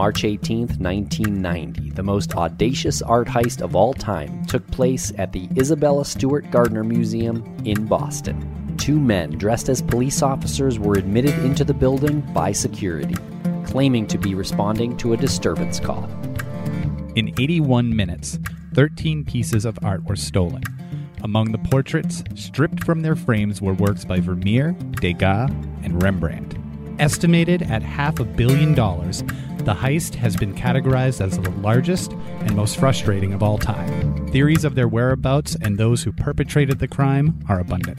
March 18, 1990, the most audacious art heist of all time took place at the Isabella Stewart Gardner Museum in Boston. Two men dressed as police officers were admitted into the building by security, claiming to be responding to a disturbance call. In 81 minutes, 13 pieces of art were stolen. Among the portraits, stripped from their frames, were works by Vermeer, Degas, and Rembrandt. Estimated at half a billion dollars, the heist has been categorized as the largest and most frustrating of all time. Theories of their whereabouts and those who perpetrated the crime are abundant.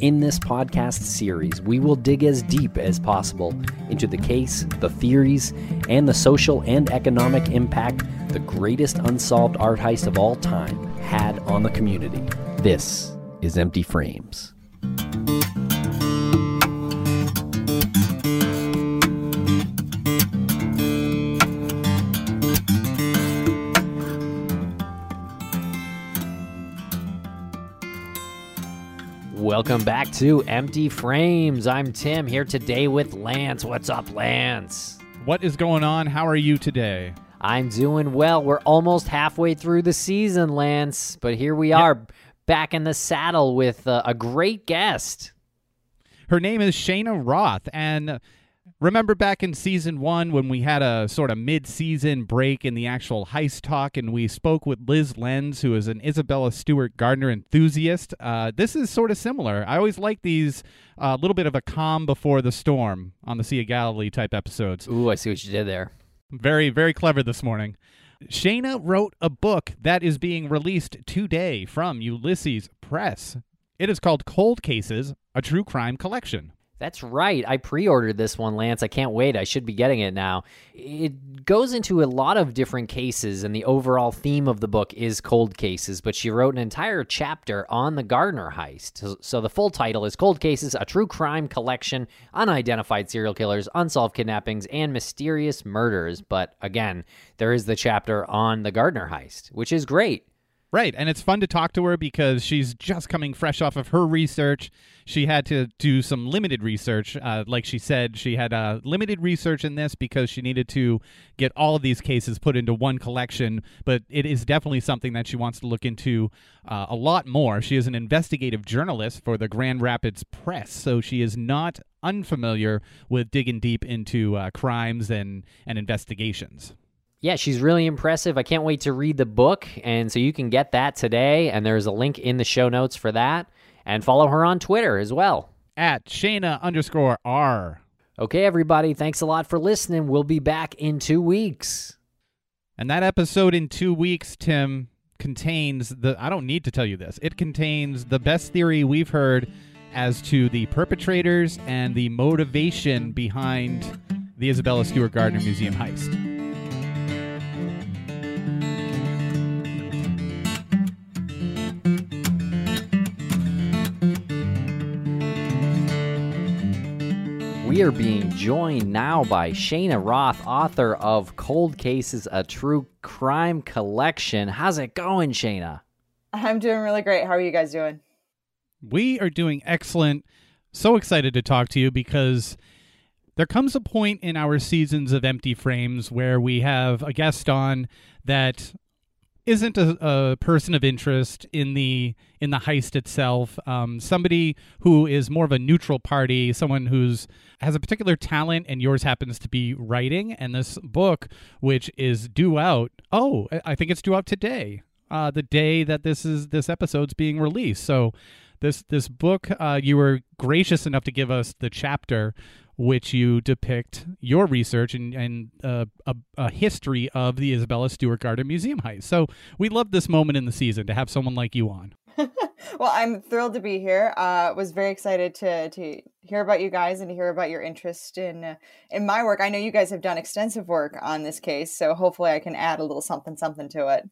In this podcast series, we will dig as deep as possible into the case, the theories, and the social and economic impact the greatest unsolved art heist of all time had on the community. This is Empty Frames. Welcome back to Empty Frames. I'm Tim here today with Lance. What's up, Lance? What is going on? How are you today? I'm doing well. We're almost halfway through the season, Lance, but here we are back in the saddle with uh, a great guest. Her name is Shayna Roth, and remember back in season one when we had a sort of mid-season break in the actual heist talk, and we spoke with Liz Lenz, who is an Isabella Stewart Gardner enthusiast. Uh, this is sort of similar. I always like these a uh, little bit of a calm before the storm on the Sea of Galilee type episodes. Ooh, I see what you did there. Very, very clever this morning. Shayna wrote a book that is being released today from Ulysses Press. It is called Cold Cases, a true crime collection. That's right. I pre ordered this one, Lance. I can't wait. I should be getting it now. It goes into a lot of different cases, and the overall theme of the book is cold cases, but she wrote an entire chapter on the Gardner heist. So the full title is Cold Cases A True Crime Collection Unidentified Serial Killers, Unsolved Kidnappings, and Mysterious Murders. But again, there is the chapter on the Gardner heist, which is great. Right. And it's fun to talk to her because she's just coming fresh off of her research. She had to do some limited research. Uh, like she said, she had uh, limited research in this because she needed to get all of these cases put into one collection. But it is definitely something that she wants to look into uh, a lot more. She is an investigative journalist for the Grand Rapids Press. So she is not unfamiliar with digging deep into uh, crimes and, and investigations yeah, she's really impressive. I can't wait to read the book. And so you can get that today. And there's a link in the show notes for that. And follow her on Twitter as well. At Shayna underscore R. Okay, everybody. Thanks a lot for listening. We'll be back in two weeks. And that episode in two weeks, Tim, contains the. I don't need to tell you this. It contains the best theory we've heard as to the perpetrators and the motivation behind the Isabella Stewart Gardner Museum heist. We are being joined now by Shayna Roth, author of Cold Cases, a true crime collection. How's it going, Shayna? I'm doing really great. How are you guys doing? We are doing excellent. So excited to talk to you because there comes a point in our seasons of Empty Frames where we have a guest on that isn't a, a, person of interest in the in the heist itself. Um, somebody who is more of a neutral party, someone who's has a particular talent, and yours happens to be writing. And this book, which is due out, oh, I think it's due out today, uh, the day that this is this episode's being released. So. This, this book, uh, you were gracious enough to give us the chapter which you depict your research and, and uh, a, a, history of the Isabella Stewart Gardner Museum heist. So we love this moment in the season to have someone like you on. well, I'm thrilled to be here. Uh, was very excited to to hear about you guys and to hear about your interest in uh, in my work. I know you guys have done extensive work on this case, so hopefully I can add a little something something to it.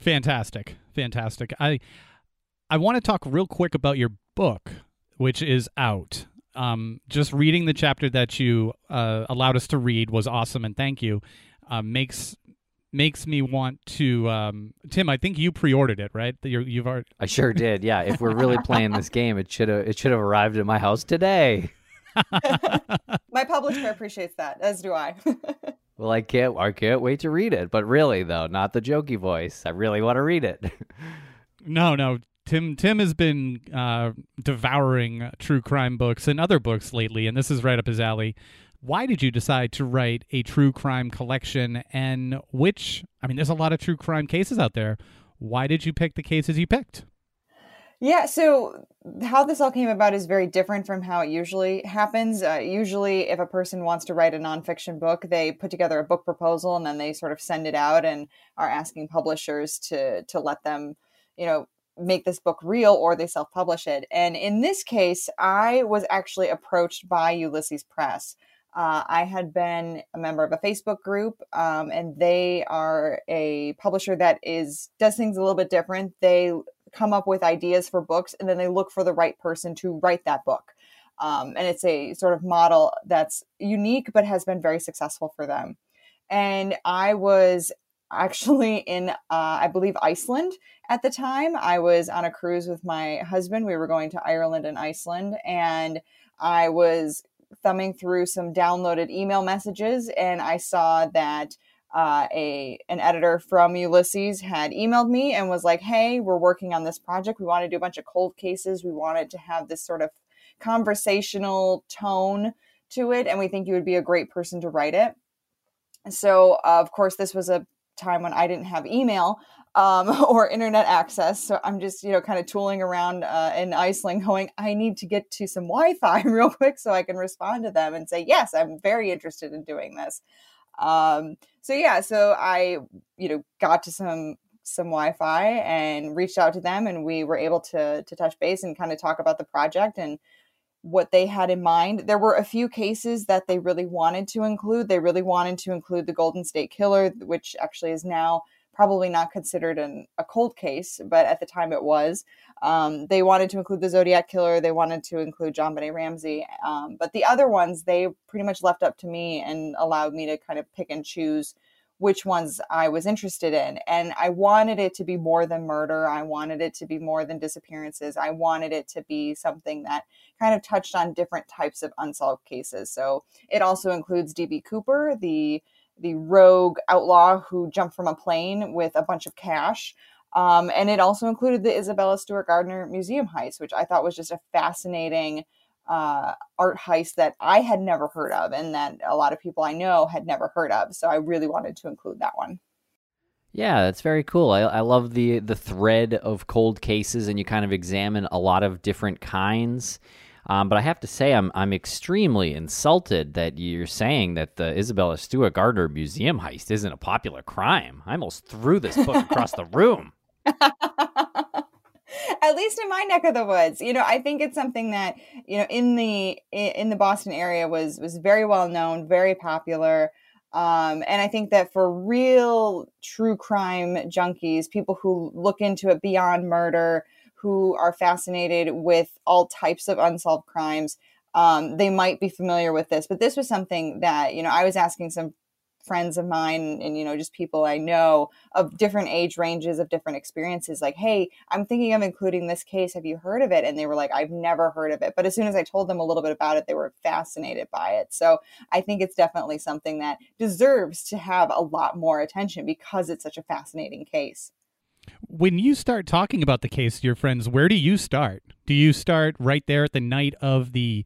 Fantastic, fantastic. I I want to talk real quick about your book, which is out um, just reading the chapter that you uh, allowed us to read was awesome, and thank you. Uh, makes makes me want to. Um, Tim, I think you pre-ordered it, right? you have already. I sure did. Yeah. If we're really playing this game, it should have it should have arrived at my house today. my publisher appreciates that, as do I. Well, I can't. I can't wait to read it. But really, though, not the jokey voice. I really want to read it. no, no. Tim Tim has been uh, devouring true crime books and other books lately, and this is right up his alley. Why did you decide to write a true crime collection? And which, I mean, there's a lot of true crime cases out there. Why did you pick the cases you picked? Yeah, so how this all came about is very different from how it usually happens. Uh, usually, if a person wants to write a nonfiction book, they put together a book proposal and then they sort of send it out and are asking publishers to to let them, you know, make this book real or they self publish it. And in this case, I was actually approached by Ulysses Press. Uh, I had been a member of a Facebook group, um, and they are a publisher that is does things a little bit different. They come up with ideas for books and then they look for the right person to write that book. Um, and it's a sort of model that's unique but has been very successful for them. And I was actually in, uh, I believe, Iceland at the time. I was on a cruise with my husband. We were going to Ireland and Iceland, and I was thumbing through some downloaded email messages and I saw that uh, a an editor from Ulysses had emailed me and was like, "Hey, we're working on this project. We want to do a bunch of cold cases. We wanted to have this sort of conversational tone to it, and we think you would be a great person to write it." So, uh, of course, this was a time when I didn't have email um, or internet access. So I'm just, you know, kind of tooling around uh, in Iceland going, I need to get to some Wi Fi real quick so I can respond to them and say, yes, I'm very interested in doing this. Um, so yeah, so I, you know, got to some some Wi-Fi and reached out to them, and we were able to to touch base and kind of talk about the project and what they had in mind. There were a few cases that they really wanted to include. They really wanted to include the Golden State Killer, which actually is now probably not considered an, a cold case, but at the time it was. Um, they wanted to include the Zodiac Killer. They wanted to include JonBenét Ramsey. Um, but the other ones, they pretty much left up to me and allowed me to kind of pick and choose which ones I was interested in. And I wanted it to be more than murder. I wanted it to be more than disappearances. I wanted it to be something that kind of touched on different types of unsolved cases. So it also includes DB Cooper, the the rogue outlaw who jumped from a plane with a bunch of cash. Um, and it also included the Isabella Stewart Gardner Museum heist, which I thought was just a fascinating uh, art heist that I had never heard of and that a lot of people I know had never heard of. So I really wanted to include that one. Yeah, that's very cool. I, I love the the thread of cold cases, and you kind of examine a lot of different kinds. Um, but I have to say, I'm I'm extremely insulted that you're saying that the Isabella Stewart Gardner museum heist isn't a popular crime. I almost threw this book across the room. At least in my neck of the woods, you know, I think it's something that you know in the in the Boston area was was very well known, very popular. Um, and I think that for real true crime junkies, people who look into it beyond murder, who are fascinated with all types of unsolved crimes, um, they might be familiar with this. But this was something that, you know, I was asking some friends of mine and, you know, just people I know of different age ranges, of different experiences, like, hey, I'm thinking of including this case. Have you heard of it? And they were like, I've never heard of it. But as soon as I told them a little bit about it, they were fascinated by it. So I think it's definitely something that deserves to have a lot more attention because it's such a fascinating case when you start talking about the case to your friends, where do you start? Do you start right there at the night of the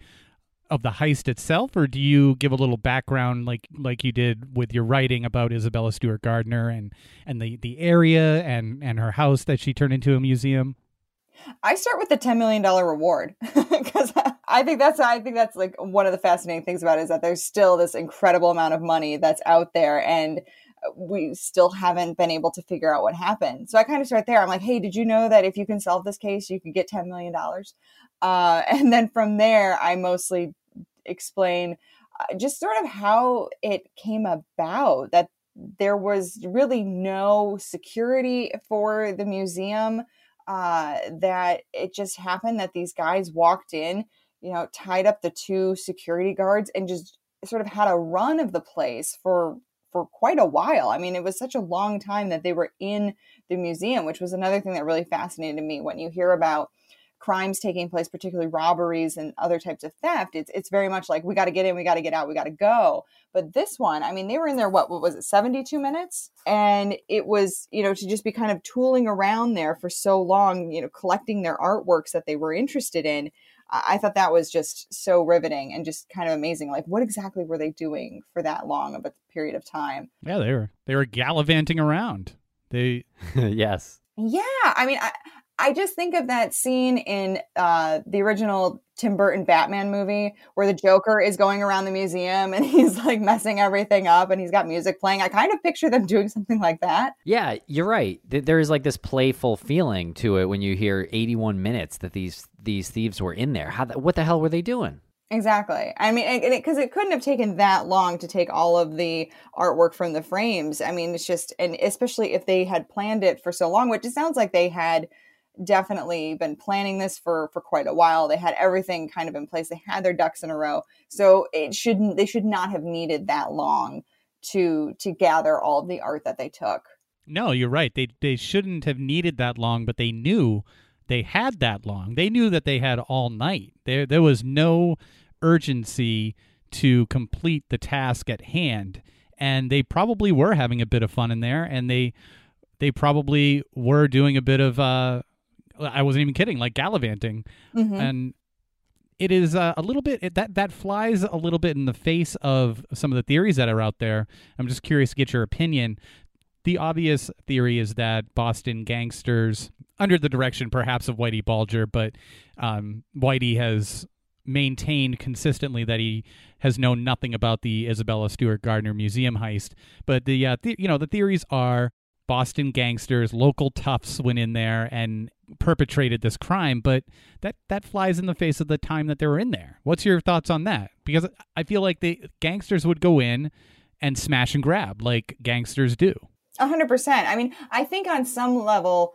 of the heist itself, or do you give a little background like like you did with your writing about Isabella Stewart Gardner and and the the area and and her house that she turned into a museum? I start with the ten million dollar reward because I think that's I think that's like one of the fascinating things about it is that there's still this incredible amount of money that's out there and we still haven't been able to figure out what happened. So I kind of start there. I'm like, hey, did you know that if you can solve this case, you could get $10 million? Uh, and then from there, I mostly explain uh, just sort of how it came about that there was really no security for the museum, uh, that it just happened that these guys walked in, you know, tied up the two security guards and just sort of had a run of the place for for quite a while. I mean, it was such a long time that they were in the museum, which was another thing that really fascinated me when you hear about crimes taking place, particularly robberies and other types of theft, it's it's very much like we got to get in, we got to get out, we got to go. But this one, I mean, they were in there what what was it, 72 minutes? And it was, you know, to just be kind of tooling around there for so long, you know, collecting their artworks that they were interested in. I thought that was just so riveting and just kind of amazing. Like, what exactly were they doing for that long of a period of time? Yeah, they were they were gallivanting around. They yes. Yeah, I mean, I, I just think of that scene in uh, the original Tim Burton Batman movie where the Joker is going around the museum and he's like messing everything up and he's got music playing. I kind of picture them doing something like that. Yeah, you're right. There is like this playful feeling to it when you hear 81 minutes that these these thieves were in there. How what the hell were they doing? Exactly. I mean, because it, it, couldn't have taken that long to take all of the artwork from the frames. I mean, it's just, and especially if they had planned it for so long, which it sounds like they had definitely been planning this for for quite a while. They had everything kind of in place. They had their ducks in a row. So it shouldn't they should not have needed that long to to gather all of the art that they took. No, you're right. They they shouldn't have needed that long, but they knew they had that long. They knew that they had all night. There there was no urgency to complete the task at hand. And they probably were having a bit of fun in there and they they probably were doing a bit of uh I wasn't even kidding, like gallivanting, mm-hmm. and it is uh, a little bit it, that that flies a little bit in the face of some of the theories that are out there. I'm just curious to get your opinion. The obvious theory is that Boston gangsters, under the direction perhaps of Whitey Bulger, but um, Whitey has maintained consistently that he has known nothing about the Isabella Stewart Gardner Museum heist. But the, uh, the you know the theories are Boston gangsters, local toughs went in there and perpetrated this crime, but that that flies in the face of the time that they were in there. What's your thoughts on that? Because I feel like the gangsters would go in and smash and grab like gangsters do. A hundred percent. I mean, I think on some level,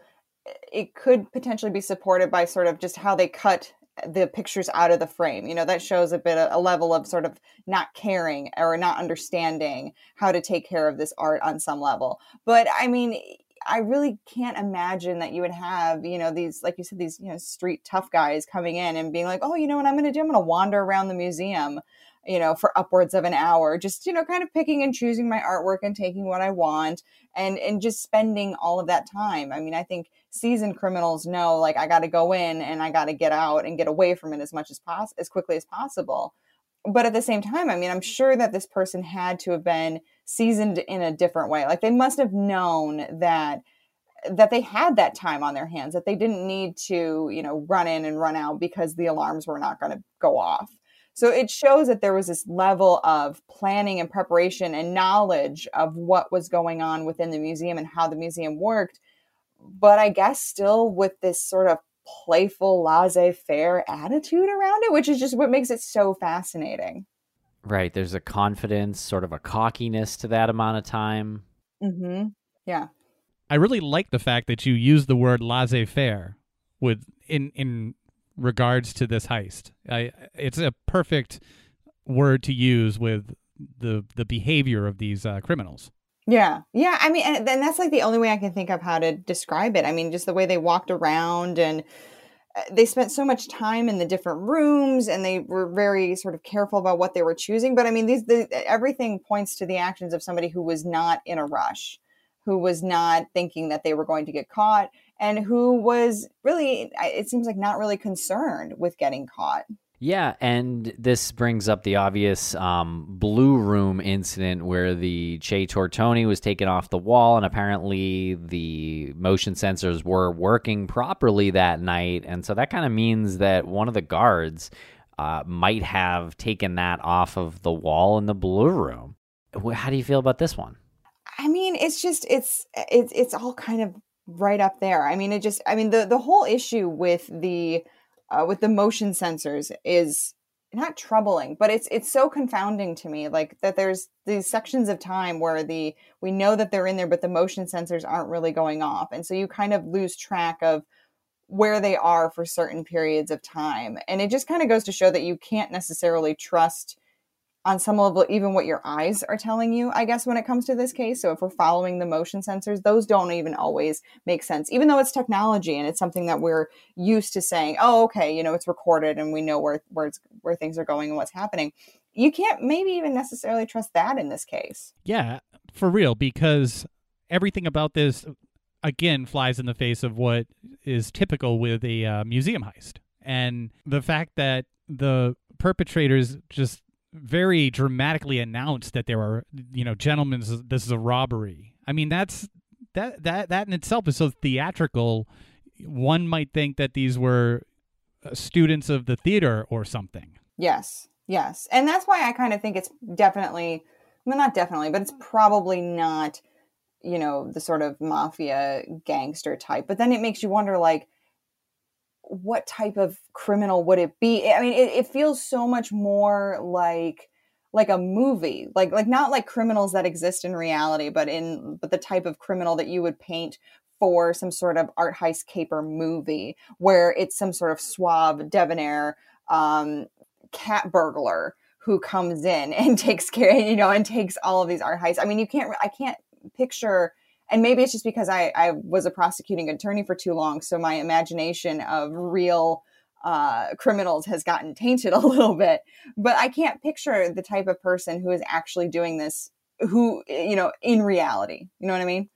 it could potentially be supported by sort of just how they cut the pictures out of the frame. You know, that shows a bit of a level of sort of not caring or not understanding how to take care of this art on some level. But I mean, I really can't imagine that you would have, you know, these, like you said, these, you know, street tough guys coming in and being like, oh, you know what I'm going to do? I'm going to wander around the museum, you know, for upwards of an hour, just, you know, kind of picking and choosing my artwork and taking what I want and, and just spending all of that time. I mean, I think seasoned criminals know, like, I got to go in and I got to get out and get away from it as much as possible, as quickly as possible but at the same time, I mean, I'm sure that this person had to have been seasoned in a different way. Like they must have known that that they had that time on their hands, that they didn't need to, you know, run in and run out because the alarms were not going to go off. So it shows that there was this level of planning and preparation and knowledge of what was going on within the museum and how the museum worked. But I guess still with this sort of playful, laissez faire attitude around it, which is just what makes it so fascinating. Right. There's a confidence, sort of a cockiness to that amount of time. Mm-hmm. Yeah. I really like the fact that you use the word laissez faire with in in regards to this heist. I it's a perfect word to use with the the behavior of these uh, criminals. Yeah. Yeah. I mean, and then that's like the only way I can think of how to describe it. I mean, just the way they walked around and uh, they spent so much time in the different rooms and they were very sort of careful about what they were choosing. But I mean, these, the, everything points to the actions of somebody who was not in a rush, who was not thinking that they were going to get caught and who was really, it seems like not really concerned with getting caught. Yeah, and this brings up the obvious um, blue room incident where the Chez Tortoni was taken off the wall, and apparently the motion sensors were working properly that night. And so that kind of means that one of the guards uh, might have taken that off of the wall in the blue room. How do you feel about this one? I mean, it's just it's it's it's all kind of right up there. I mean, it just I mean the the whole issue with the uh, with the motion sensors is not troubling, but it's it's so confounding to me. Like that, there's these sections of time where the we know that they're in there, but the motion sensors aren't really going off, and so you kind of lose track of where they are for certain periods of time. And it just kind of goes to show that you can't necessarily trust on some level even what your eyes are telling you i guess when it comes to this case. So if we're following the motion sensors those don't even always make sense even though it's technology and it's something that we're used to saying oh okay you know it's recorded and we know where where, where things are going and what's happening. You can't maybe even necessarily trust that in this case. Yeah for real because everything about this again flies in the face of what is typical with a uh, museum heist. And the fact that the perpetrators just very dramatically announced that there were, you know, gentlemen, this is a robbery. I mean, that's that that that in itself is so theatrical. One might think that these were uh, students of the theater or something. Yes, yes, and that's why I kind of think it's definitely, well, not definitely, but it's probably not, you know, the sort of mafia gangster type. But then it makes you wonder, like, what type of criminal would it be? I mean, it, it, feels so much more like like a movie, like like not like criminals that exist in reality, but in but the type of criminal that you would paint for some sort of art heist caper movie, where it's some sort of suave, debonair um, cat burglar who comes in and takes care, you know, and takes all of these art heists. I mean, you can't, I can't picture and maybe it's just because I, I was a prosecuting attorney for too long so my imagination of real uh, criminals has gotten tainted a little bit. But i can't picture the type of person who is actually doing this who you know in reality. You know what i mean?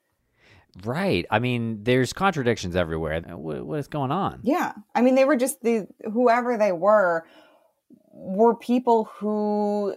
Right. I mean there's contradictions everywhere. What, what is going on? Yeah. I mean they were just the whoever they were were people who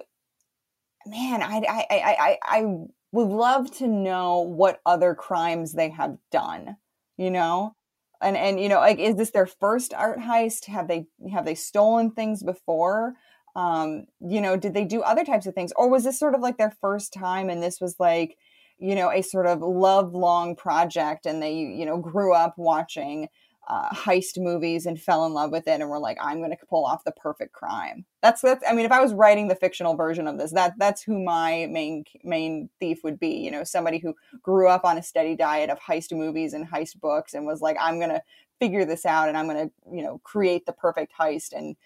man i i i i, I would love to know what other crimes they have done, you know? And and you know, like is this their first art heist? Have they have they stolen things before? Um, you know, did they do other types of things? Or was this sort of like their first time and this was like, you know, a sort of love long project and they, you know, grew up watching uh, heist movies and fell in love with it and were like i'm going to pull off the perfect crime. That's that's i mean if i was writing the fictional version of this that that's who my main main thief would be you know somebody who grew up on a steady diet of heist movies and heist books and was like i'm going to figure this out and i'm going to you know create the perfect heist and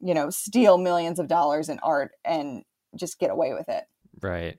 you know steal millions of dollars in art and just get away with it. Right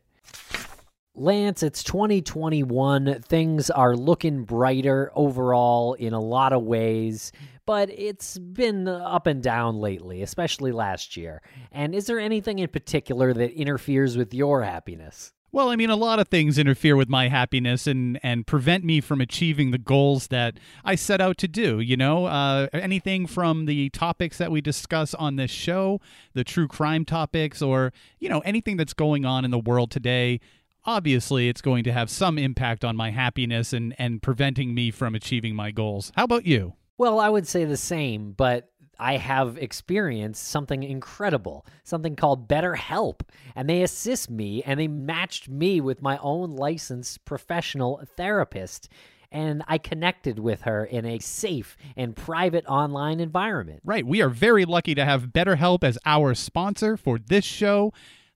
Lance, it's 2021. Things are looking brighter overall in a lot of ways, but it's been up and down lately, especially last year. And is there anything in particular that interferes with your happiness? Well, I mean, a lot of things interfere with my happiness and, and prevent me from achieving the goals that I set out to do. You know, uh, anything from the topics that we discuss on this show, the true crime topics, or, you know, anything that's going on in the world today obviously it's going to have some impact on my happiness and, and preventing me from achieving my goals. How about you? Well, I would say the same, but I have experienced something incredible, something called BetterHelp, and they assist me and they matched me with my own licensed professional therapist. And I connected with her in a safe and private online environment. Right. We are very lucky to have BetterHelp as our sponsor for this show.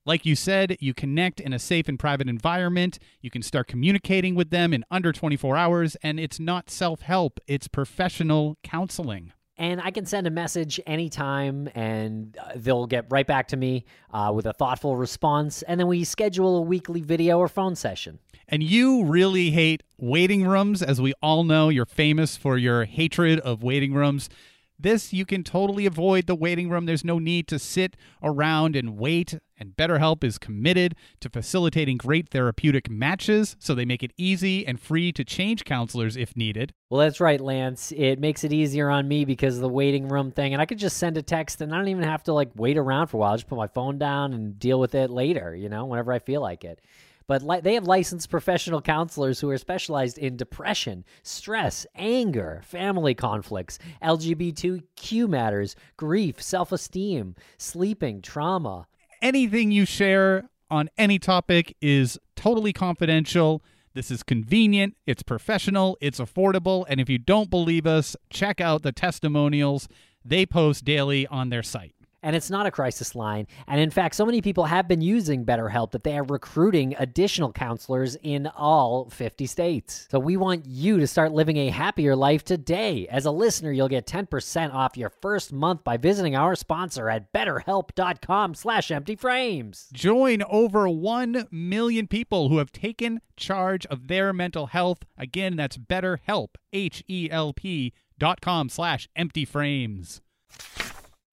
Like you said, you connect in a safe and private environment. You can start communicating with them in under 24 hours, and it's not self help, it's professional counseling. And I can send a message anytime, and uh, they'll get right back to me uh, with a thoughtful response. And then we schedule a weekly video or phone session. And you really hate waiting rooms. As we all know, you're famous for your hatred of waiting rooms. This, you can totally avoid the waiting room. There's no need to sit around and wait. And BetterHelp is committed to facilitating great therapeutic matches, so they make it easy and free to change counselors if needed. Well, that's right, Lance. It makes it easier on me because of the waiting room thing. And I could just send a text and I don't even have to like wait around for a while. I just put my phone down and deal with it later, you know, whenever I feel like it. But li- they have licensed professional counselors who are specialized in depression, stress, anger, family conflicts, LGBTQ matters, grief, self esteem, sleeping, trauma. Anything you share on any topic is totally confidential. This is convenient, it's professional, it's affordable, and if you don't believe us, check out the testimonials they post daily on their site. And it's not a crisis line. And in fact, so many people have been using BetterHelp that they are recruiting additional counselors in all 50 states. So we want you to start living a happier life today. As a listener, you'll get 10% off your first month by visiting our sponsor at betterhelp.com slash emptyframes. Join over 1 million people who have taken charge of their mental health. Again, that's betterhelp, H-E-L-P dot com slash emptyframes.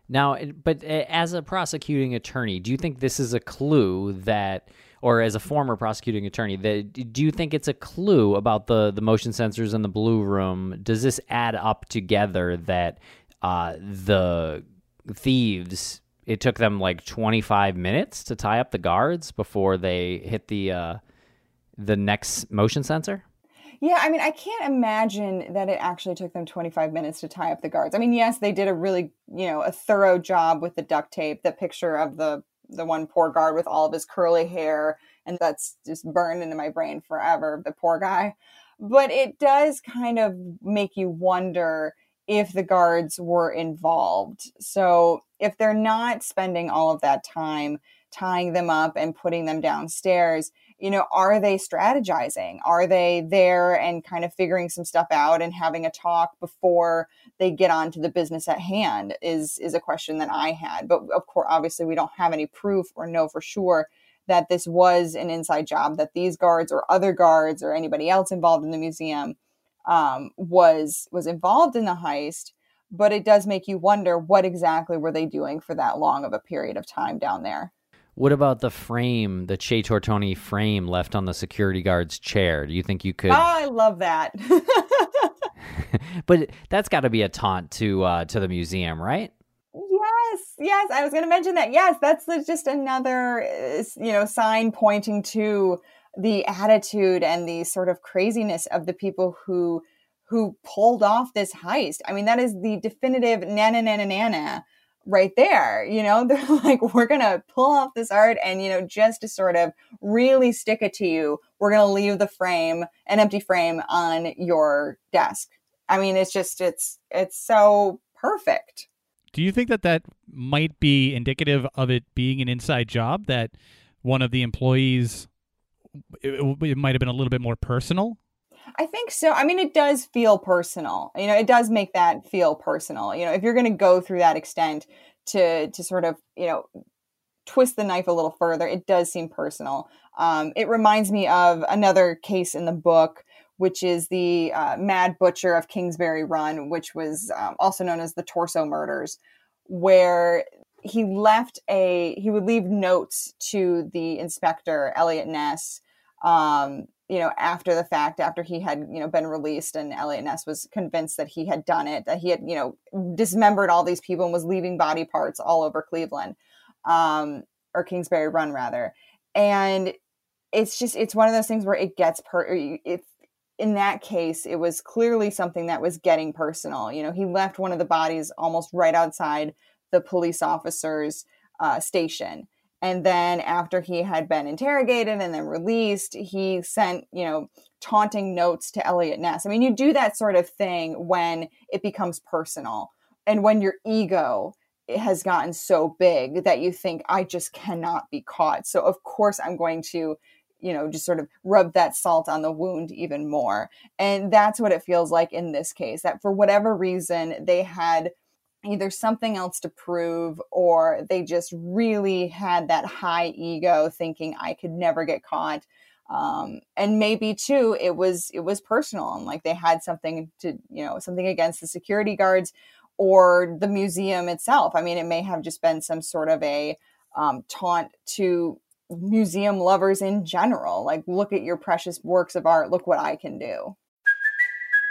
Now, but as a prosecuting attorney, do you think this is a clue that, or as a former prosecuting attorney, that do you think it's a clue about the the motion sensors in the blue room? Does this add up together that uh, the thieves? It took them like 25 minutes to tie up the guards before they hit the uh, the next motion sensor. Yeah, I mean, I can't imagine that it actually took them 25 minutes to tie up the guards. I mean, yes, they did a really, you know, a thorough job with the duct tape, the picture of the the one poor guard with all of his curly hair and that's just burned into my brain forever, the poor guy. But it does kind of make you wonder if the guards were involved. So, if they're not spending all of that time tying them up and putting them downstairs, you know, are they strategizing? Are they there and kind of figuring some stuff out and having a talk before they get on to the business at hand is is a question that I had. But of course, obviously we don't have any proof or know for sure that this was an inside job, that these guards or other guards or anybody else involved in the museum um, was was involved in the heist. But it does make you wonder what exactly were they doing for that long of a period of time down there. What about the frame, the Chez Tortoni frame left on the security guard's chair? Do you think you could? Oh, I love that. but that's got to be a taunt to uh, to the museum, right? Yes, yes. I was going to mention that. Yes, that's just another you know sign pointing to the attitude and the sort of craziness of the people who who pulled off this heist. I mean, that is the definitive nana nana nana right there. You know, they're like, we're going to pull off this art and, you know, just to sort of really stick it to you, we're going to leave the frame, an empty frame on your desk. I mean, it's just, it's, it's so perfect. Do you think that that might be indicative of it being an inside job that one of the employees, it, it might have been a little bit more personal I think so. I mean, it does feel personal. You know, it does make that feel personal. You know, if you're going to go through that extent to to sort of you know twist the knife a little further, it does seem personal. Um, it reminds me of another case in the book, which is the uh, Mad Butcher of Kingsbury Run, which was um, also known as the Torso Murders, where he left a he would leave notes to the inspector Eliot Ness um, you know, after the fact, after he had, you know, been released and Eliot Ness was convinced that he had done it, that he had, you know, dismembered all these people and was leaving body parts all over Cleveland, um, or Kingsbury Run rather. And it's just, it's one of those things where it gets per, if in that case, it was clearly something that was getting personal. You know, he left one of the bodies almost right outside the police officer's uh, station and then after he had been interrogated and then released, he sent, you know, taunting notes to Eliot Ness. I mean, you do that sort of thing when it becomes personal and when your ego has gotten so big that you think, I just cannot be caught. So, of course, I'm going to you know, just sort of rub that salt on the wound even more. And that's what it feels like in this case that for whatever reason, they had either something else to prove or they just really had that high ego thinking I could never get caught. Um, and maybe too, it was it was personal and like they had something to you know something against the security guards or the museum itself. I mean, it may have just been some sort of a um, taunt to museum lovers in general. Like, look at your precious works of art. Look what I can do.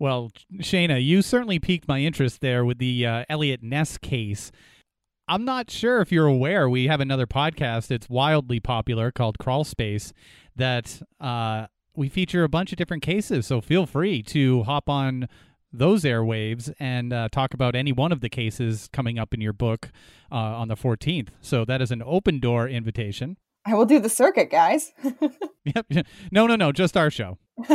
Well, Shayna, you certainly piqued my interest there with the uh, Eliot Ness case. I'm not sure if you're aware. We have another podcast. It's wildly popular called Crawl Space. That uh, we feature a bunch of different cases. So feel free to hop on those airwaves and uh, talk about any one of the cases coming up in your book uh, on the 14th. So that is an open door invitation. I will do the circuit, guys. yep. No, no, no. Just our show.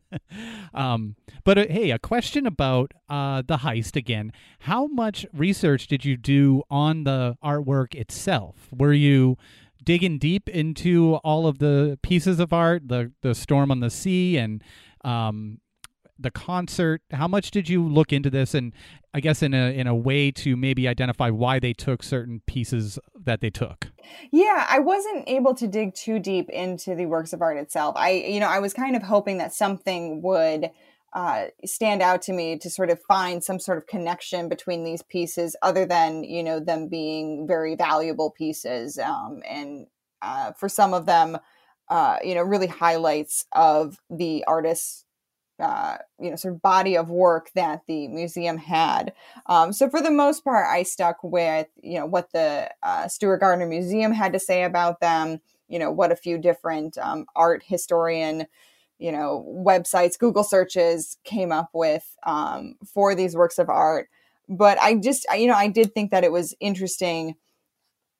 um, but uh, hey, a question about uh, the heist again. How much research did you do on the artwork itself? Were you digging deep into all of the pieces of art, the the storm on the sea, and um, the concert? How much did you look into this? And I guess in a in a way to maybe identify why they took certain pieces that they took. Yeah, I wasn't able to dig too deep into the works of art itself. I you know, I was kind of hoping that something would uh, stand out to me to sort of find some sort of connection between these pieces, other than you know them being very valuable pieces, um, and uh, for some of them, uh, you know, really highlights of the artist's uh, you know, sort of body of work that the museum had. Um, so for the most part, I stuck with, you know, what the uh, Stewart Gardner Museum had to say about them, you know, what a few different um, art historian, you know, websites, Google searches came up with um, for these works of art. But I just, I, you know, I did think that it was interesting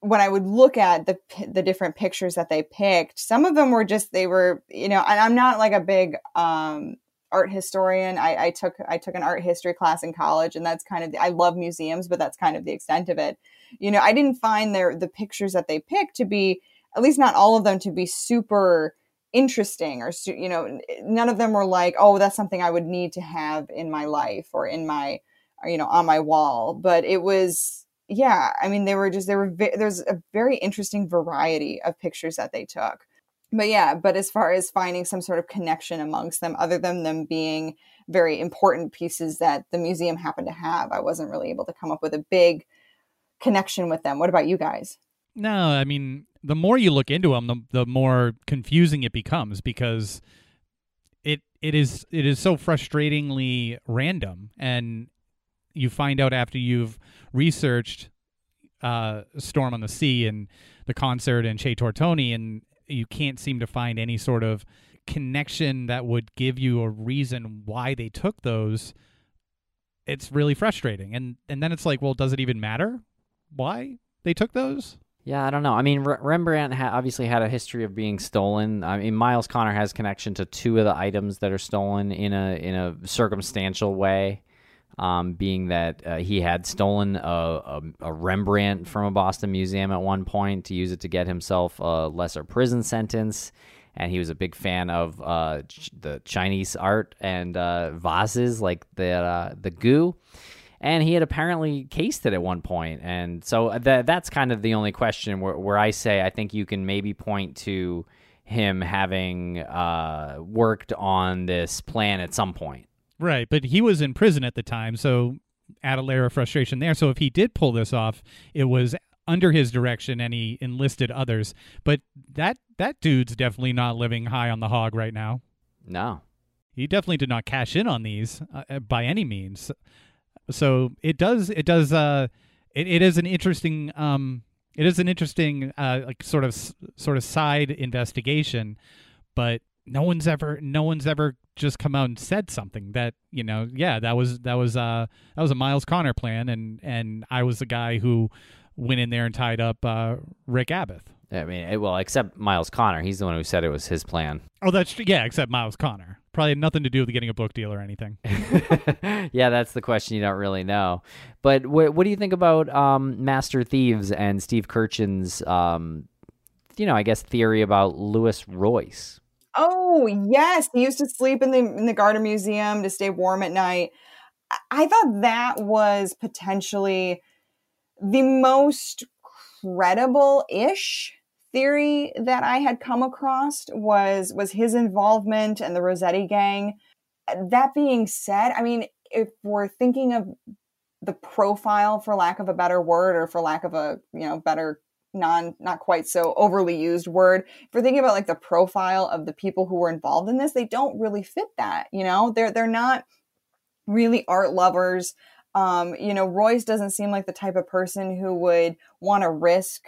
when I would look at the the different pictures that they picked, some of them were just they were you know, and I'm not like a big um, art historian. I, I, took I took an art history class in college, and that's kind of the, I love museums, but that's kind of the extent of it. You know, I didn't find their the pictures that they picked to be at least not all of them to be super interesting or you know none of them were like oh that's something i would need to have in my life or in my uh, you know on my wall but it was yeah i mean they were just there were there's a very interesting variety of pictures that they took but yeah, but as far as finding some sort of connection amongst them, other than them being very important pieces that the museum happened to have, I wasn't really able to come up with a big connection with them. What about you guys? No, I mean, the more you look into them, the, the more confusing it becomes because it it is it is so frustratingly random, and you find out after you've researched uh, Storm on the Sea and the concert and Chez Tortoni, and you can't seem to find any sort of connection that would give you a reason why they took those it's really frustrating. And and then it's like well does it even matter why they took those? Yeah i don't know. I mean rembrandt ha- obviously had a history of being stolen. I mean Myles Connor has connection to two of the items that are stolen in a in a circumstantial way um, being that uh, he had stolen a, a, a, Rembrandt from a Boston museum at one point to use it to get himself a lesser prison sentence. And he was a big fan of uh, ch- the Chinese art and uh, vases like the uh, the Gu. And he had apparently cased it at one point. And so th- that's kind of the only question where, where I say I think you can maybe point to him having uh, worked on this plan at some point. Right, but he was in prison at the time, so add a layer of frustration there. So if he did pull this off, it was under his direction and he enlisted others. But that that dude's definitely not living high on the hog right now. No. He definitely did not cash in on these uh, uh by any means. So it does it does uh it, it is an interesting um it is an interesting uh like sort of sort of side investigation, but no one's ever no one's ever just come out and said something that you know yeah that was that was uh that was a Myles Connor plan and and I was the guy who went in there and tied up uh, Rick Abath. I mean, well, except Myles Connor, he's the one who said it was his plan. Oh, that's. Yeah, except Myles Connor. Probably had nothing to do with getting a book deal or anything. yeah, that's the question you don't really know. But wh- what do you think about um, Master Thieves and Steve Kurkjian's, um, you know, I guess theory about Louis Royce? Oh yes, he used to sleep in the in the Gardner Museum to stay warm at night. I thought that was potentially the most credible-ish theory that I had come across was was his involvement and the Rossetti gang. That being said, I mean, if we're thinking of the profile for lack of a better word or for lack of a, you know, better non not quite so overly used word. If we're thinking about like the profile of the people who were involved in this they don't really fit that you know? They're they're not really art lovers. Um, you know, Royce doesn't seem like the type of person who would want to risk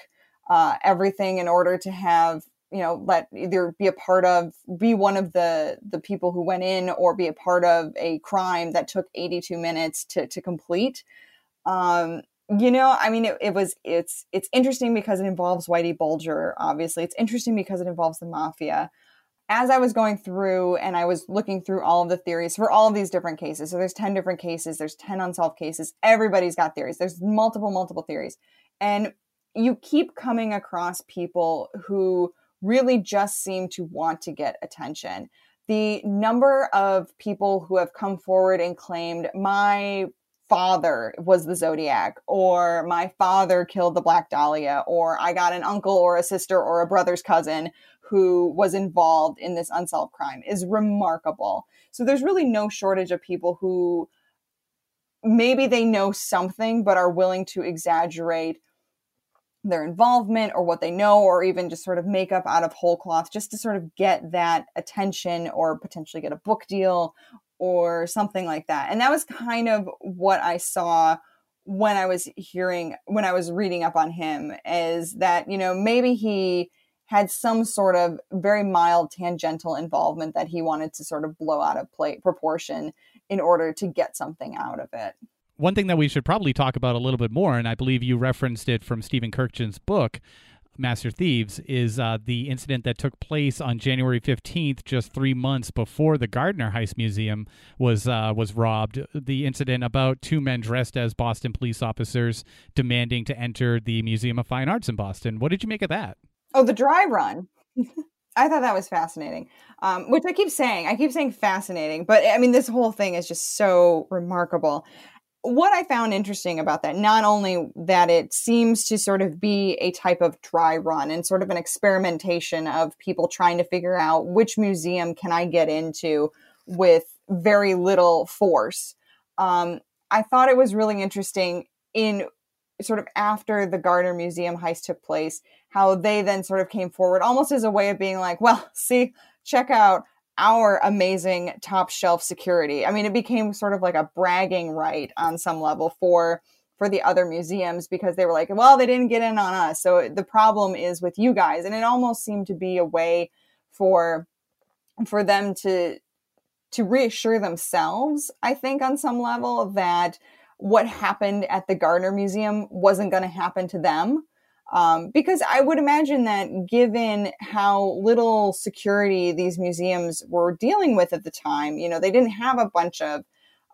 uh, everything in order to have you know let either be a part of be one of the the people who went in or be a part of a crime that took 82 minutes to to complete. Um you know i mean it, it was it's it's interesting because it involves whitey bulger obviously it's interesting because it involves the mafia as I was going through and I was looking through all of the theories for all of these different cases, so there's 10 different cases, there's 10 unsolved cases, everybody's got theories. There's multiple, multiple theories. And you keep coming across people who really just seem to want to get attention. The number of people who have come forward and claimed my father was the Zodiac, or my father killed the Black Dahlia, or I got an uncle or a sister or a brother's cousin who was involved in this unsolved crime is remarkable. So there's really no shortage of people who maybe they know something but are willing to exaggerate their involvement or what they know or even just sort of make up out of whole cloth just to sort of get that attention or potentially get a book deal or something like that. And that was kind of what I saw when I was hearing when I was reading up on him is that, you know, maybe he had some sort of very mild tangential involvement that he wanted to sort of blow out of plate proportion in order to get something out of it one thing that we should probably talk about a little bit more, and I believe you referenced it from Stephen Kurkjian's book, Master Thieves, is uh, the incident that took place on January 15th, just three months before the Gardner Heist Museum was uh, was robbed. The incident about two men dressed as Boston police officers demanding to enter the Museum of Fine Arts in Boston. What did you make of that? Oh, the dry run. I thought that was fascinating. Um, which I keep saying, I keep saying fascinating, but I mean, this whole thing is just so remarkable what I found interesting about that, not only that it seems to sort of be a type of dry run and sort of an experimentation of people trying to figure out which museum can I get into with very little force. Um, I thought it was really interesting in sort of after the Gardner Museum heist took place, how they then sort of came forward almost as a way of being like, well, see, check out our amazing top shelf security. I mean, it became sort of like a bragging right on some level for for the other museums because they were like, well, they didn't get in on us. So the problem is with you guys. And it almost seemed to be a way for for them to to reassure themselves, I think on some level that what happened at the Gardner Museum wasn't going to happen to them um, because I would imagine that given how little security these museums were dealing with at the time, you know, they didn't have a bunch of,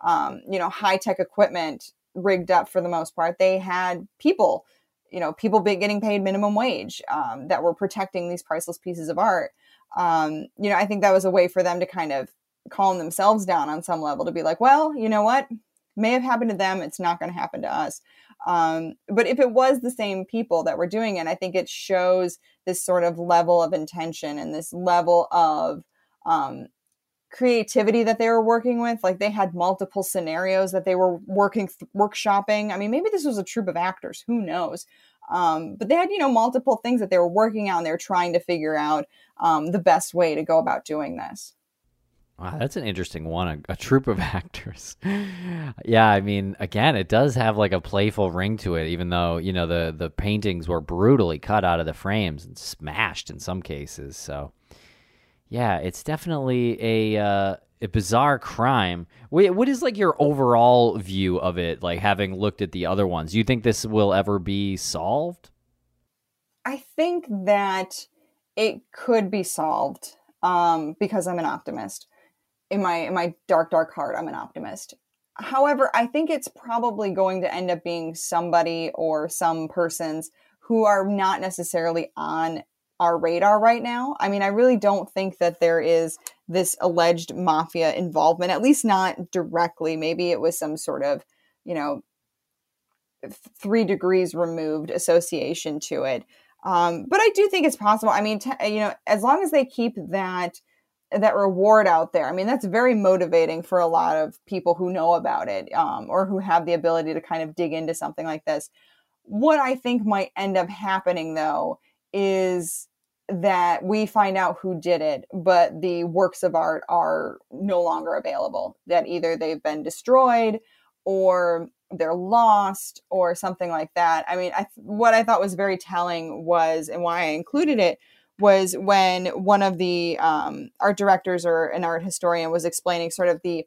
um, you know, high tech equipment rigged up for the most part. They had people, you know, people getting paid minimum wage um, that were protecting these priceless pieces of art. Um, you know, I think that was a way for them to kind of calm themselves down on some level to be like, well, you know what, may have happened to them, it's not going to happen to us. Um, but if it was the same people that were doing it, I think it shows this sort of level of intention and this level of um, creativity that they were working with. Like they had multiple scenarios that they were working, th- workshopping. I mean, maybe this was a troupe of actors, who knows? Um, but they had, you know, multiple things that they were working on. They were trying to figure out um, the best way to go about doing this. Wow, that's an interesting one. A, a troupe of actors. yeah, I mean, again, it does have like a playful ring to it, even though you know the the paintings were brutally cut out of the frames and smashed in some cases. So, yeah, it's definitely a uh, a bizarre crime. What is like your overall view of it? Like having looked at the other ones, do you think this will ever be solved? I think that it could be solved um, because I'm an optimist in my in my dark dark heart i'm an optimist. However i think it's probably going to end up being somebody or some persons who are not necessarily on our radar right now. I mean i really don't think that there is this alleged mafia involvement at least not directly. Maybe it was some sort of you know three degrees removed association to it. Um, but i do think it's possible. I mean t- you know as long as they keep that that reward out there. I mean, that's very motivating for a lot of people who know about it um, or who have the ability to kind of dig into something like this. What I think might end up happening, though, is that we find out who did it, but the works of art are no longer available. That either they've been destroyed or they're lost or something like that. I mean, I, what I thought was very telling was, and why I included it, was when one of the um, art directors or an art historian was explaining sort of the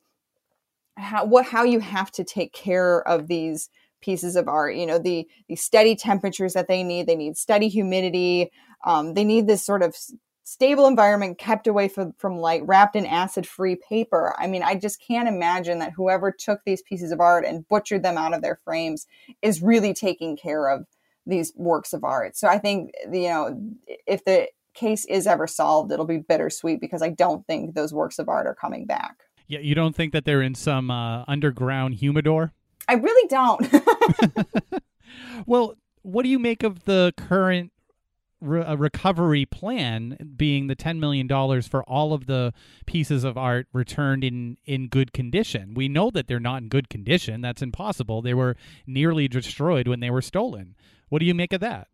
how what how you have to take care of these pieces of art you know the the steady temperatures that they need. They need steady humidity. Um, they need this sort of stable environment kept away from, from light wrapped in acid free paper. I mean i just can't imagine that whoever took these pieces of art and butchered them out of their frames is really taking care of these works of art. So i think you know if the case is ever solved it'll be bittersweet because i don't think those works of art are coming back yeah you don't think that they're in some uh, underground humidor i really don't well what do you make of the current re- recovery plan being the $10 million for all of the pieces of art returned in, in good condition. We know that they're not in good condition. That's impossible. They were nearly destroyed when they were stolen. What do you make of that?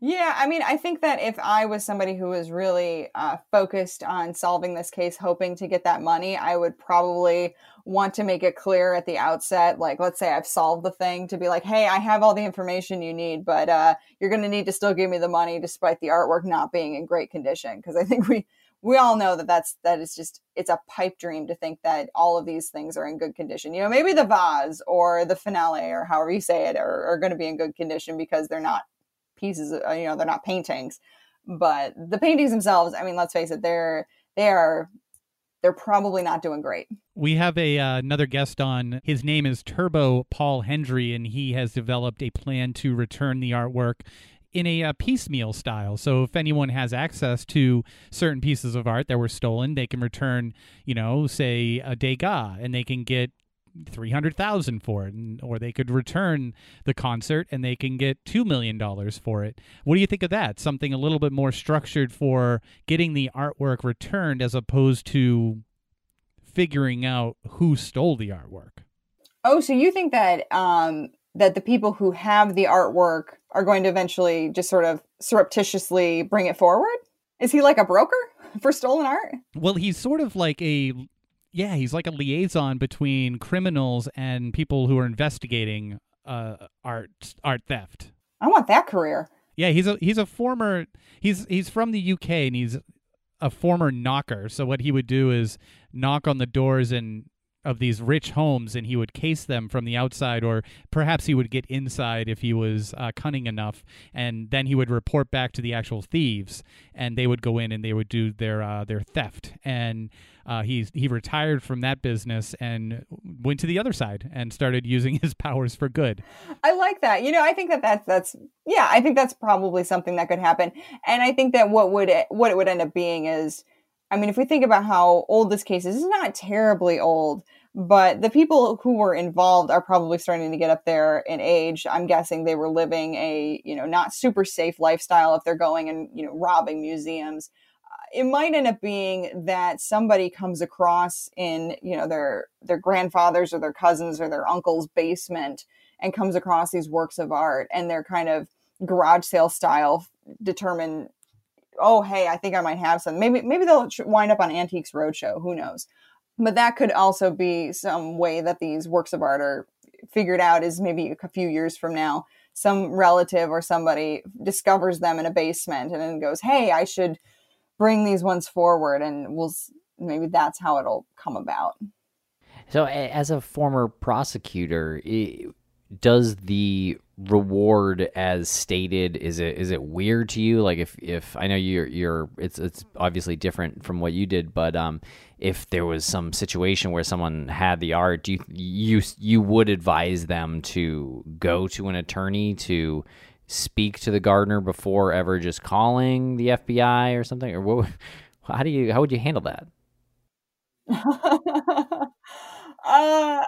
Yeah, I mean, I think that if I was somebody who was really uh, focused on solving this case, hoping to get that money, I would probably want to make it clear at the outset. Like, let's say I've solved the thing to be like, hey, I have all the information you need, but uh, you're going to need to still give me the money despite the artwork not being in great condition. Because I think we we all know that that's that is just it's a pipe dream to think that all of these things are in good condition you know maybe the vase or the finial or however you say it are, are going to be in good condition because they're not pieces you know they're not paintings but the paintings themselves i mean let's face it they're they are they're probably not doing great we have a uh, another guest on his name is turbo paul hendry and he has developed a plan to return the artwork in a, a, uh, piecemeal style. So if anyone has access to certain pieces of art that were stolen, they can return, you know, say a Degas, and they can get 300,000 for it and, or they could return the concert and they can get 2 million dollars for it. What do you think of that? Something a little bit more structured for getting the artwork returned as opposed to figuring out who stole the artwork. Oh, so you think that um that the people who have the artwork are going to eventually just sort of surreptitiously bring it forward? Is he like a broker for stolen art? Well, he's sort of like a yeah, he's like a liaison between criminals and people who are investigating uh, art art theft. I want that career. Yeah, he's a he's a former he's he's from the UK and he's a former knocker. So what he would do is knock on the doors and of these rich homes and he would case them from the outside or perhaps he would get inside if he was uh, cunning enough and then he would report back to the actual thieves and they would go in and they would do their uh, their theft and uh, he he retired from that business and went to the other side and started using his powers for good. I like that. You know, I think that that's that's yeah, I think that's probably something that could happen. And I think that what would it, what it would end up being is I mean, if we think about how old this case is, it's not terribly old, but the people who were involved are probably starting to get up there in age. I'm guessing they were living a, you know, not super safe lifestyle if they're going and, you know, robbing museums. Uh, it might end up being that somebody comes across in, you know, their their grandfather's or their cousins or their uncle's basement and comes across these works of art and they're kind of garage sale style determine oh hey i think i might have some. Maybe maybe they'll wind up on antiques roadshow. Who knows? But that could also be some way that these works of art are figured out is maybe a few years from now. Some relative or somebody discovers them in a basement and then goes hey i should bring these ones forward and we'll maybe that's how it'll come about. So as a former prosecutor does the reward as stated is it is it weird to you? Like if if i know you're you're it's it's obviously different from what you did but um if there was some situation where someone had the art do you you you would advise them to go to an attorney to speak to the Gardner before ever just calling the FBI or something? Or what how do you how would you handle that? Uh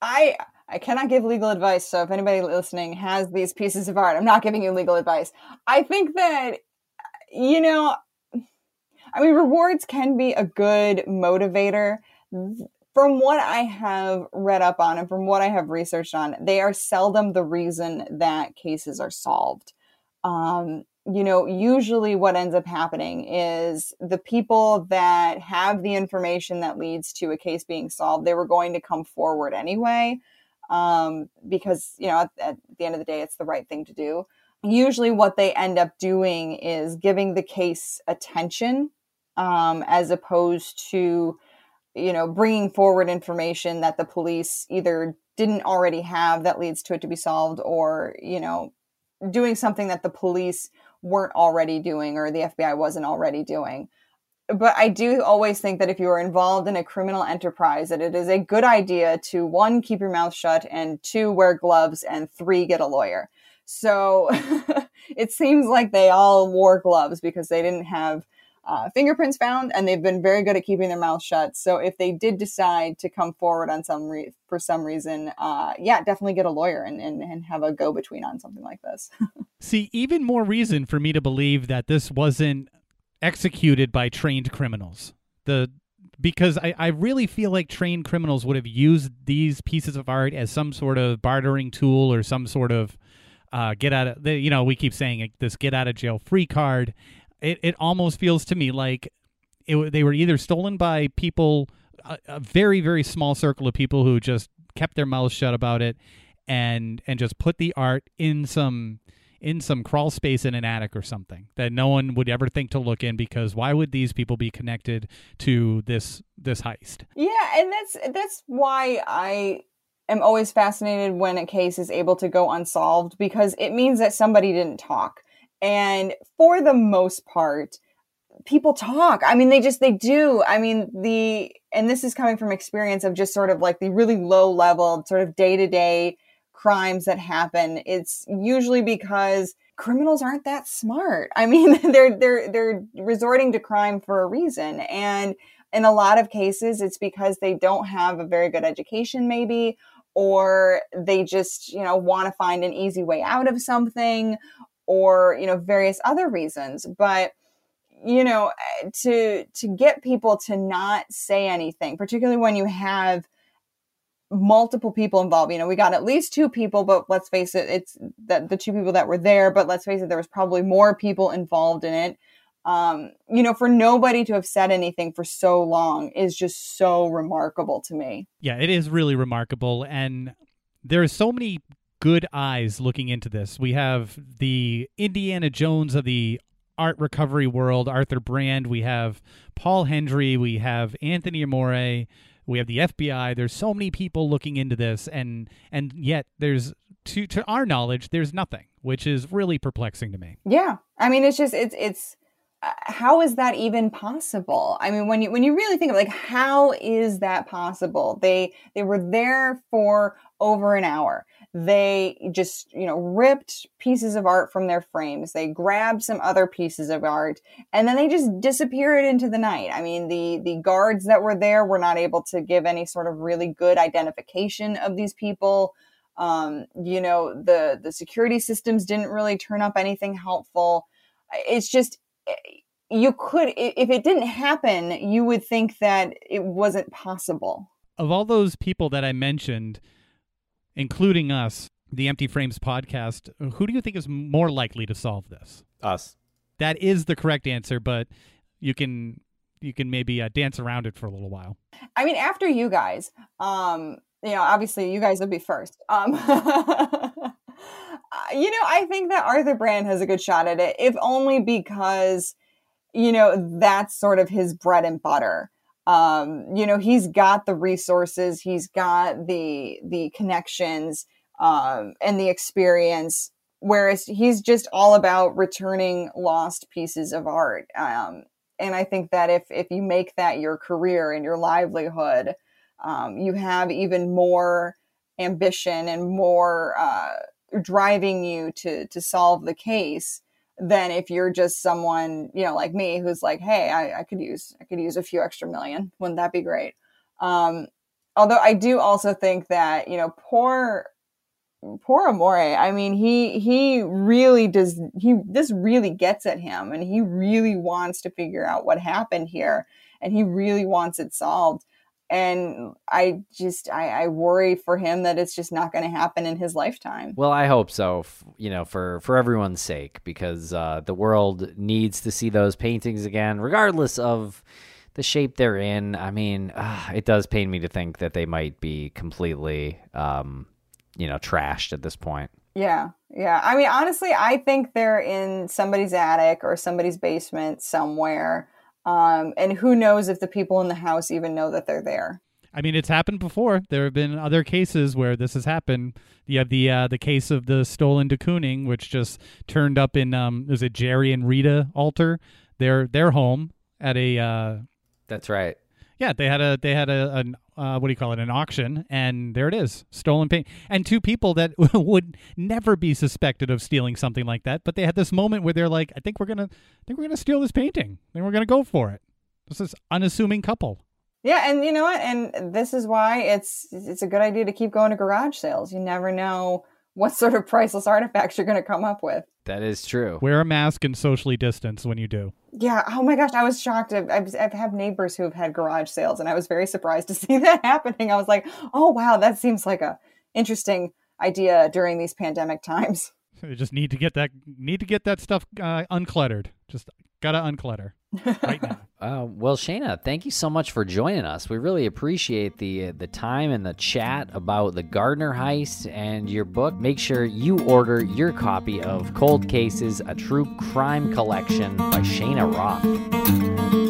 I I cannot give legal advice. So if anybody listening has these pieces of art, I'm not giving you legal advice. I think that, you know, I mean, rewards can be a good motivator. From what I have read up on and from what I have researched on, they are seldom the reason that cases are solved. Um, you know, usually what ends up happening is the people that have the information that leads to a case being solved, they were going to come forward anyway um, because you know at, at the end of the day it's the right thing to do. Usually what they end up doing is giving the case attention um, as opposed to you know bringing forward information that the police either didn't already have that leads to it to be solved or you know doing something that the police weren't already doing or the FBI wasn't already doing but I do always think that if you are involved in a criminal enterprise, that it is a good idea to one, keep your mouth shut, and two, wear gloves, and three, get a lawyer. So it seems like they all wore gloves because they didn't have uh, fingerprints found, and they've been very good at keeping their mouth shut. So if they did decide to come forward on some re- for some reason, uh, yeah, definitely get a lawyer and, and, and have a go between on something like this. See, even more reason for me to believe that this wasn't executed by trained criminals. The because I, I really feel like trained criminals would have used these pieces of art as some sort of bartering tool or some sort of uh, get out of you know we keep saying this get out of jail free card it, it almost feels to me like it, they were either stolen by people a, a very very small circle of people who just kept their mouths shut about it and and just put the art in some in some crawl space in an attic or something that no one would ever think to look in because why would these people be connected to this this heist yeah and that's that's why i am always fascinated when a case is able to go unsolved because it means that somebody didn't talk. And for the most part, people talk. I mean, they just, they do. I mean, the, and this is coming from experience of just sort of like the really low level, sort of day to day crimes that happen. It's usually because criminals aren't that smart. I mean, they're, they're, they're resorting to crime for a reason. And in a lot of cases, it's because they don't have a very good education, maybe, or they just, you know, want to find an easy way out of something or, you know, various other reasons. But you know, eh, to to get people to not say anything, particularly when you have multiple people involved. You know, we got at least two people, but let's face it, it's that the two people that were there, but let's face it, there was probably more people involved in it um, you know, for nobody to have said anything for so long is just so remarkable to me. Yeah, it is really remarkable. And there are so many good eyes looking into this. We have the Indiana Jones of the art recovery world, Arthur Brand. We have Paul Hendry. We have Anthony Amore. We have the FBI. There's so many people looking into this, and and yet there's to to our knowledge, there's nothing, which is really perplexing to me. Yeah, I mean, it's just it's it's uh, how is that even possible i mean when you when you really think of like how is that possible they they were there for over an hour they just you know ripped pieces of art from their frames. They grabbed some other pieces of art and then they just disappeared into the night. I mean the the guards that were there were not able to give any sort of really good identification of these people. Um, you know the the security systems didn't really turn up anything helpful. It's just you could if it didn't happen you would think that it wasn't possible. Of all those people that i mentioned including us the empty frames podcast who do you think is more likely to solve this? Us. That is the correct answer but you can you can maybe uh, dance around it for a little while. I mean after you guys um you know obviously you guys would be first. Um you know, I think that Arthur Brand has a good shot at it, if only because, you know, that's sort of his bread and butter. Um, you know, he's got the resources, he's got the the connections, um, and the experience. Whereas he's just all about returning lost pieces of art. Um, and I think that if if you make that your career and your livelihood, um, you have even more ambition and more uh, driving you to to solve the case than if you're just someone you know like me who's like hey I, I could use i could use a few extra million. Wouldn't that be great? Um although i do also think that you know poor poor amore i mean he he really does he this really gets at him and he really wants to figure out what happened here and he really wants it solved and I just I, I, worry for him that it's just not going to happen in his lifetime. Well, I hope so. F- you know, for for everyone's sake, because uh, the world needs to see those paintings again, regardless of the shape they're in. I mean, uh, it does pain me to think that they might be completely um, you know, trashed at this point. Yeah, yeah. I mean, honestly, I think they're in somebody's attic or somebody's basement somewhere. Um, and who knows if the people in the house even know that they're there. I mean, it's happened before. There have been other cases where this has happened. You have the uh, the case of the stolen de Kooning, which just turned up in um, is it Jerry and Rita Alter, their their home at a uh, That's right. Yeah they had a they had a an uh, what do you call it? An auction and there it is stolen paint. And two people that would never be suspected of stealing something like that but they had this moment where they're like I think we're gonna I think we're gonna steal this painting. I think we're gonna go for it. This is unassuming couple. Yeah, and you know what? And this is why it's it's a good idea to keep going to garage sales. You never know what sort of priceless artifacts you're going to come up with. That is true. wear a mask and socially distance when you do Yeah. Oh my gosh, I was shocked. I've, I've, I've had neighbors who have had garage sales, and I was very surprised to see that happening. I was like, oh wow, that seems like a interesting idea during these pandemic times. you just need to get that need to get that stuff uh, uncluttered just gotta unclutter right now Uh, well, Shayna, thank you so much for joining us. We really appreciate the uh, the time and the chat about the Gardner heist and your book. Make sure you order your copy of Cold Cases: A True Crime Collection by Shayna Roth.